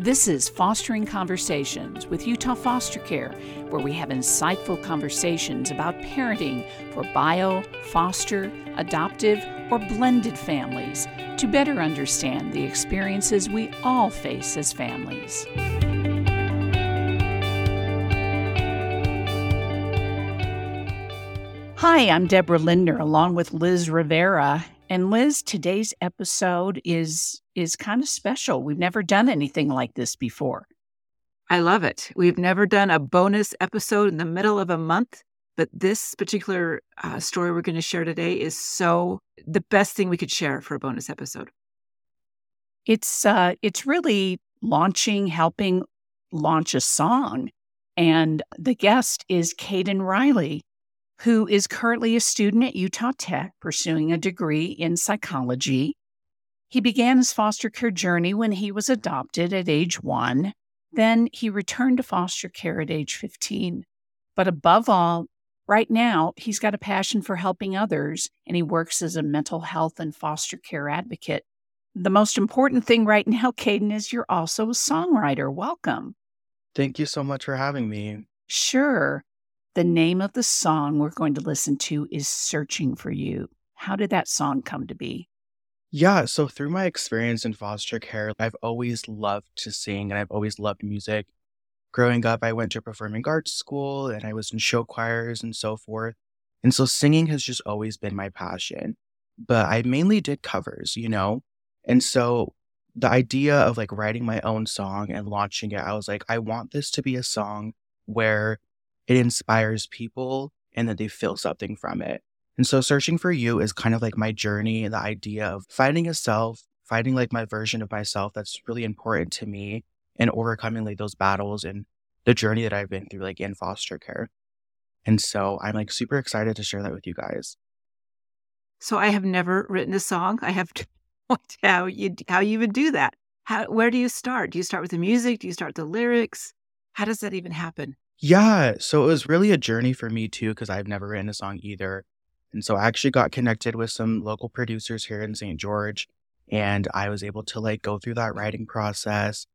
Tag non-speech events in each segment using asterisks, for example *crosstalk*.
This is Fostering Conversations with Utah Foster Care, where we have insightful conversations about parenting for bio, foster, adoptive, or blended families to better understand the experiences we all face as families. Hi, I'm Deborah Lindner along with Liz Rivera. And Liz, today's episode is is kind of special. We've never done anything like this before. I love it. We've never done a bonus episode in the middle of a month, but this particular uh, story we're going to share today is so the best thing we could share for a bonus episode. It's uh, it's really launching, helping launch a song, and the guest is Cadon Riley, who is currently a student at Utah Tech pursuing a degree in psychology. He began his foster care journey when he was adopted at age one. Then he returned to foster care at age 15. But above all, right now, he's got a passion for helping others and he works as a mental health and foster care advocate. The most important thing right *laughs* now, Cadon, is you're also a songwriter. Welcome. Thank you so much for having me. Sure. The name of the song we're going to listen to is Searching for You. How did that song come to be? Yeah, so through my experience in foster care, I've always loved to sing and I've always loved music. Growing up, I went to performing arts school and I was in show choirs and so forth. And so singing has just always been my passion. But I mainly did covers, you know? And so the idea of like writing my own song and launching it, I was like, I want this to be a song where it inspires people and that they feel something from it. And so searching for you is kind of like my journey, the idea of finding a self, finding like my version of myself that's really important to me and overcoming like those battles and the journey that I've been through like in foster care. And so I'm like super excited to share that with you guys. So I have never written a song. I have to *laughs* how you how you would do that. How where do you start? Do you start with the music? Do you start the lyrics? How does that even happen? Yeah, so it was really a journey for me too, because I've never written a song either. And so I actually got connected with some local producers here in St. George, and I was able to like go through that writing process.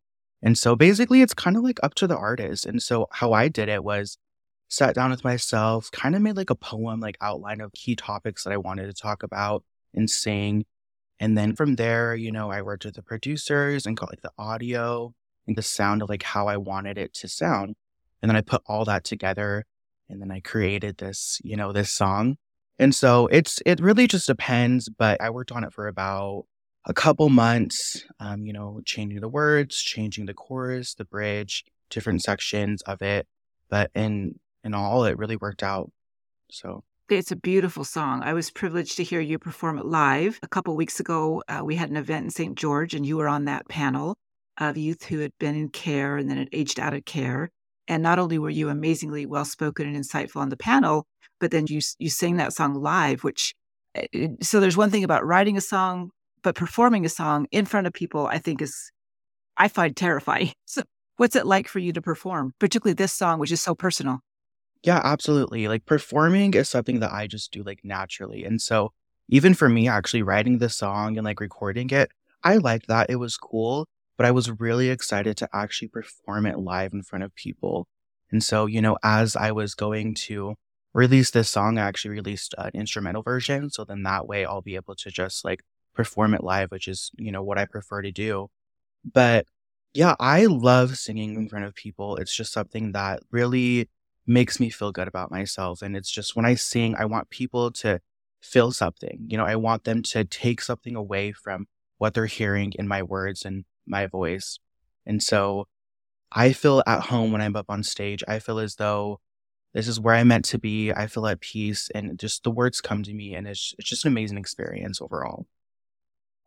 And so basically, it's kind of like up to the artist. And so how I did it was sat down with myself, kind of made like a poem, like outline of key topics that I wanted to talk about and sing. And then from there, you know, I worked with the producers and got like the audio and the sound of like how I wanted it to sound. And then I put all that together and then I created this, you know, this song. And so it's, it really just depends, but I worked on it for about a couple months, um, you know, changing the words, changing the chorus, the bridge, different sections of it. But in, in all, it really worked out. So it's a beautiful song. I was privileged to hear you perform it live. A couple weeks ago, uh, we had an event in St. George, and you were on that panel of youth who had been in care and then had aged out of care. And not only were you amazingly well spoken and insightful on the panel, but then you you sang that song live. Which eh, so there's one thing about writing a song, but performing a song in front of people, I think is I find terrifying. *laughs* So what's it like for you to perform, particularly this song, which is so personal? Yeah, absolutely. Like performing is something that I just do like naturally, and so even for me, actually writing the song and like recording it, I liked that. It was cool but I was really excited to actually perform it live in front of people. And so, you know, as I was going to release this song, I actually released an instrumental version. So then that way I'll be able to just like perform it live, which is, you know, what I prefer to do. But yeah, I love singing in front of people. It's just something that really makes me feel good about myself. And it's just when I sing, I want people to feel something. You know, I want them to take something away from what they're hearing in my words and my voice. And so I feel at home when I'm up on stage. I feel as though this is where I'm meant to be. I feel at peace and just the words come to me and it's, it's just an amazing experience overall.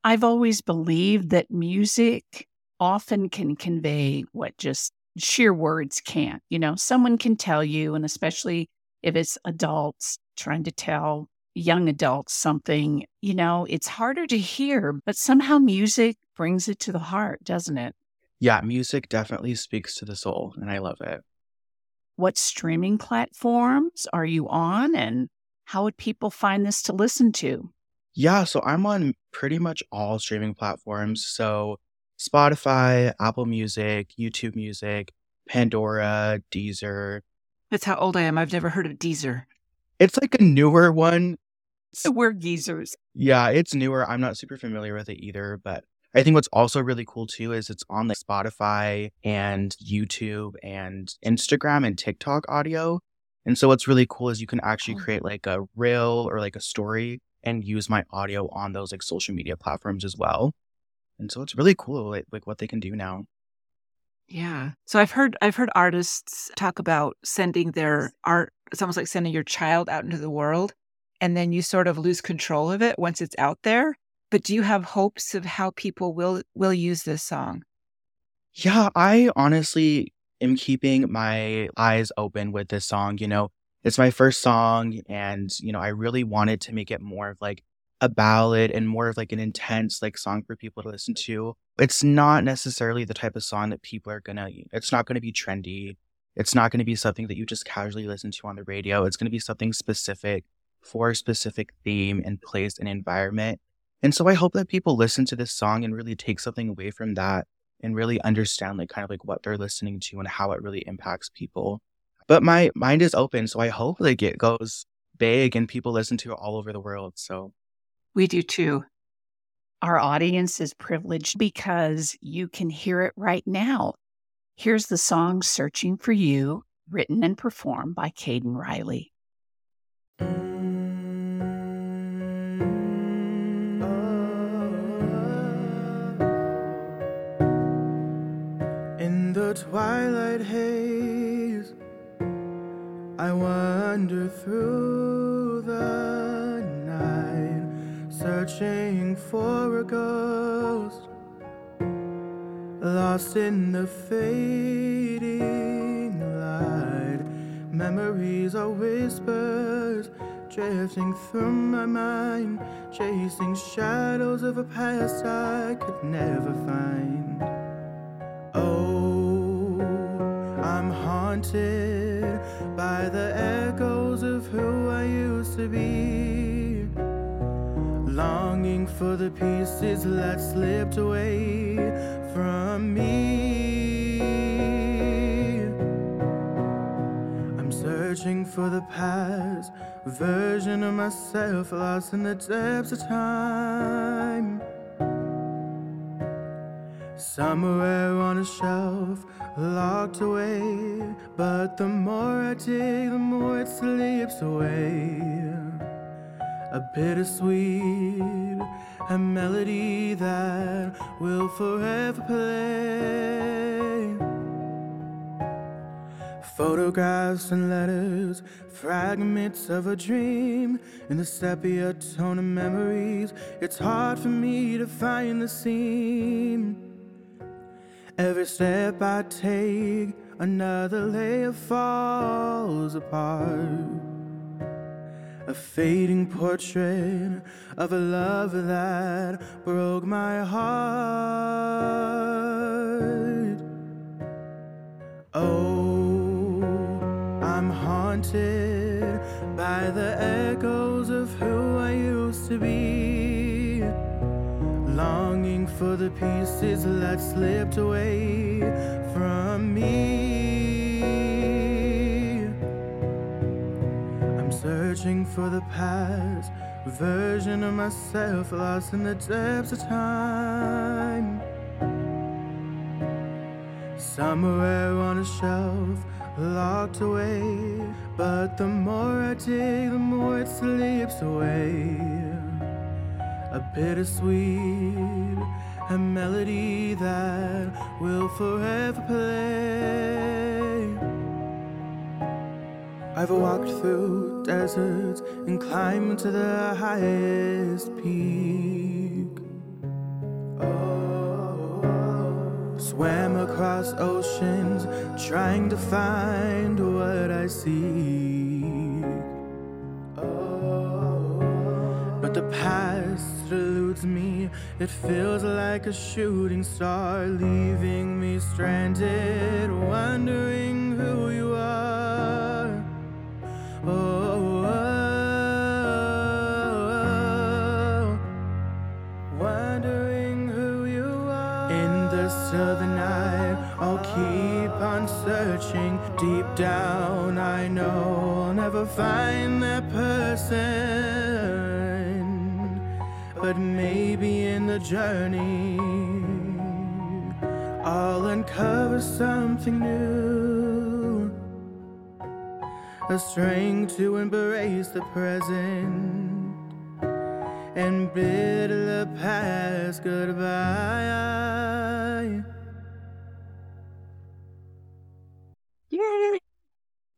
I've always believed that music often can convey what just sheer words can't. You know, someone can tell you, and especially if it's adults trying to tell young adults something, you know, it's harder to hear, but somehow music brings it to the heart, doesn't it? Yeah, music definitely speaks to the soul, and I love it. What streaming platforms are you on, and how would people find this to listen to? Yeah, so I'm on pretty much all streaming platforms. So Spotify, Apple Music, YouTube Music, Pandora, Deezer. That's how old I am. I've never heard of Deezer. It's like a newer one. *laughs* We're geezers. Yeah, it's newer. I'm not super familiar with it either, but I think what's also really cool too is it's on like Spotify and YouTube and Instagram and TikTok audio. And so what's really cool is you can actually Oh. create like a reel or like a story and use my audio on those like social media platforms as well. And so it's really cool like, like what they can do now. Yeah. So I've heard I've heard artists talk about sending their art it's almost like sending your child out into the world and then you sort of lose control of it once it's out there. But do you have hopes of how people will will use this song? Yeah, I honestly am keeping my eyes open with this song. You know, it's my first song, and, you know, I really wanted to make it more of like a ballad and more of like an intense like song for people to listen to. It's not necessarily the type of song that people are gonna, it's not gonna be trendy. It's not gonna be something that you just casually listen to on the radio. It's gonna be something specific for a specific theme and place and environment. And so I hope that people listen to this song and really take something away from that and really understand like kind of like what they're listening to and how it really impacts people. But my mind is open, so I hope like it goes big and people listen to it all over the world. So We do too. Our audience is privileged because you can hear it right now. Here's the song Searching for You, written and performed by Cadon Riley. Twilight haze, I wander through the night, searching for a ghost, lost in the fading light. Memories are whispers drifting through my mind, chasing shadows of a past I could never find. Haunted by the echoes of who I used to be. Longing for the pieces that slipped away from me. I'm searching for the past version of myself lost in the depths of time. Somewhere on a shelf, locked away. But the more I dig, the more it slips away. A bittersweet, a melody that will forever play. Photographs and letters, fragments of a dream. In the sepia tone of memories, it's hard for me to find the seam. Every step I take, another layer falls apart. A fading portrait of a love that broke my heart. Oh, I'm haunted by the echoes for the pieces that slipped away from me. I'm searching for the past version of myself lost in the depths of time. Somewhere on a shelf, locked away. But the more I dig, the more it slips away. A bittersweet, a melody that will forever play. I've walked through deserts and climbed to the highest peak. Oh, swam across oceans trying to find what I seek. Oh, but the past eludes me. It feels like a shooting star leaving me stranded, wondering who you are. Uncover something new. A strength to embrace the present and bid the past goodbye. Yay!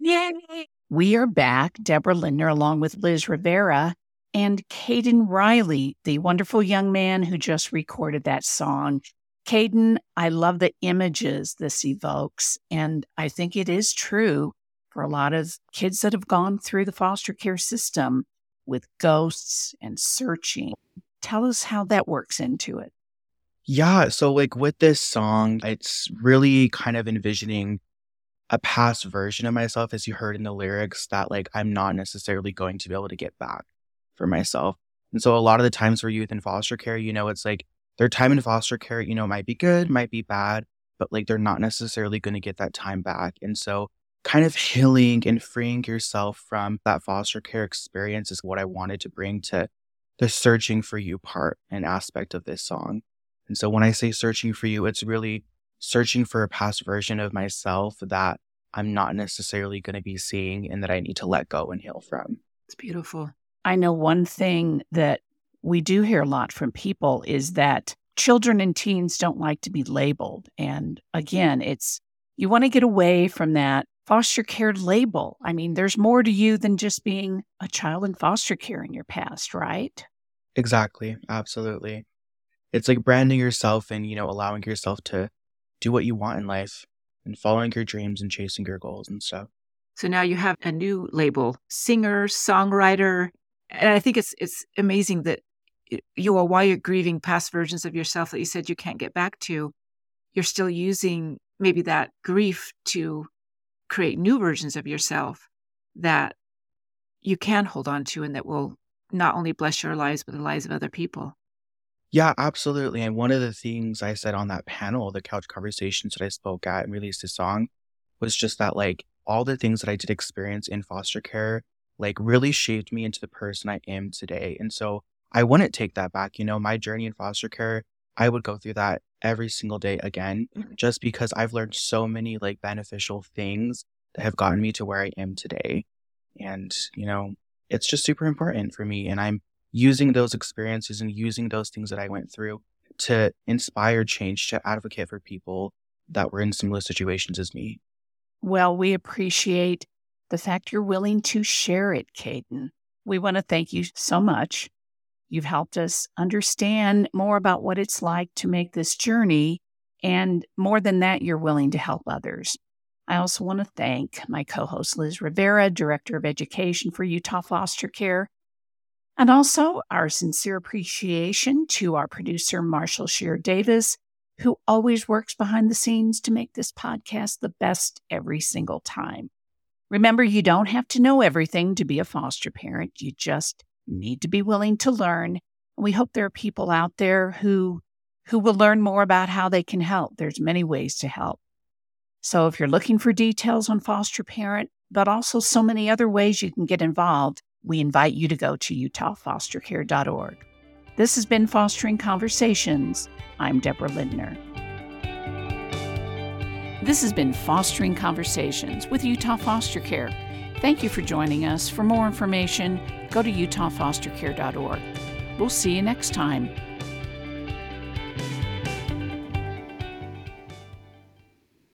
Yay! We are back, Deborah Lindner, along with Liz Rivera and Cadon Riley, the wonderful young man who just recorded that song. Cadon, I love the images this evokes, and I think it is true for a lot of kids that have gone through the foster care system with ghosts and searching. Tell us how that works into it. Yeah. So, like with this song, it's really kind of envisioning a past version of myself, as you heard in the lyrics, that like I'm not necessarily going to be able to get back for myself. And so, a lot of the times for youth in foster care, you know, it's like their time in foster care, you know, might be good, might be bad, but like they're not necessarily going to get that time back. And so, kind of healing and freeing yourself from that foster care experience is what I wanted to bring to the searching for you part and aspect of this song. And so when I say searching for you, it's really searching for a past version of myself that I'm not necessarily going to be seeing and that I need to let go and heal from. It's beautiful. I know one thing that we do hear a lot from people is that children and teens don't like to be labeled. And again, it's you want to get away from that foster care label. I mean, there's more to you than just being a child in foster care in your past, right? Exactly. Absolutely. It's like branding yourself and, you know, allowing yourself to do what you want in life and following your dreams and chasing your goals and stuff. So now you have a new label, singer, songwriter, and I think it's it's amazing that you are while you're grieving past versions of yourself that you said you can't get back to, you're still using maybe that grief to create new versions of yourself that you can hold on to and that will not only bless your lives, but the lives of other people. Yeah, absolutely. And one of the things I said on that panel, the couch conversations that I spoke at and released a song, was just that like all the things that I did experience in foster care, like really shaped me into the person I am today. And so I wouldn't take that back. You know, my journey in foster care, I would go through that every single day again, mm-hmm. just because I've learned so many like beneficial things that have gotten me to where I am today. And, you know, it's just super important for me. And I'm using those experiences and using those things that I went through to inspire change, to advocate for people that were in similar situations as me. Well, we appreciate the fact you're willing to share it, Cadon. We want to thank you so much You've helped us understand more about what it's like to make this journey. And more than that, you're willing to help others. I also want to thank my co host, Liz Rivera, Director of Education for Utah Foster Care, and also our sincere appreciation to our producer, Marshall Shear Davis, who always works behind the scenes to make this podcast the best every single time. Remember, you don't have to know everything to be a foster parent. You just need to be willing to learn. We hope there are people out there who who will learn more about how they can help. There's many ways to help. So if you're looking for details on foster parent, but also so many other ways you can get involved, we invite you to go to utahfostercare.org. This has been Fostering Conversations. I'm Deborah Lindner. This has been Fostering Conversations with Utah Foster Care. Thank you for joining us. For more information, go to utahfostercare.org. We'll see you next time.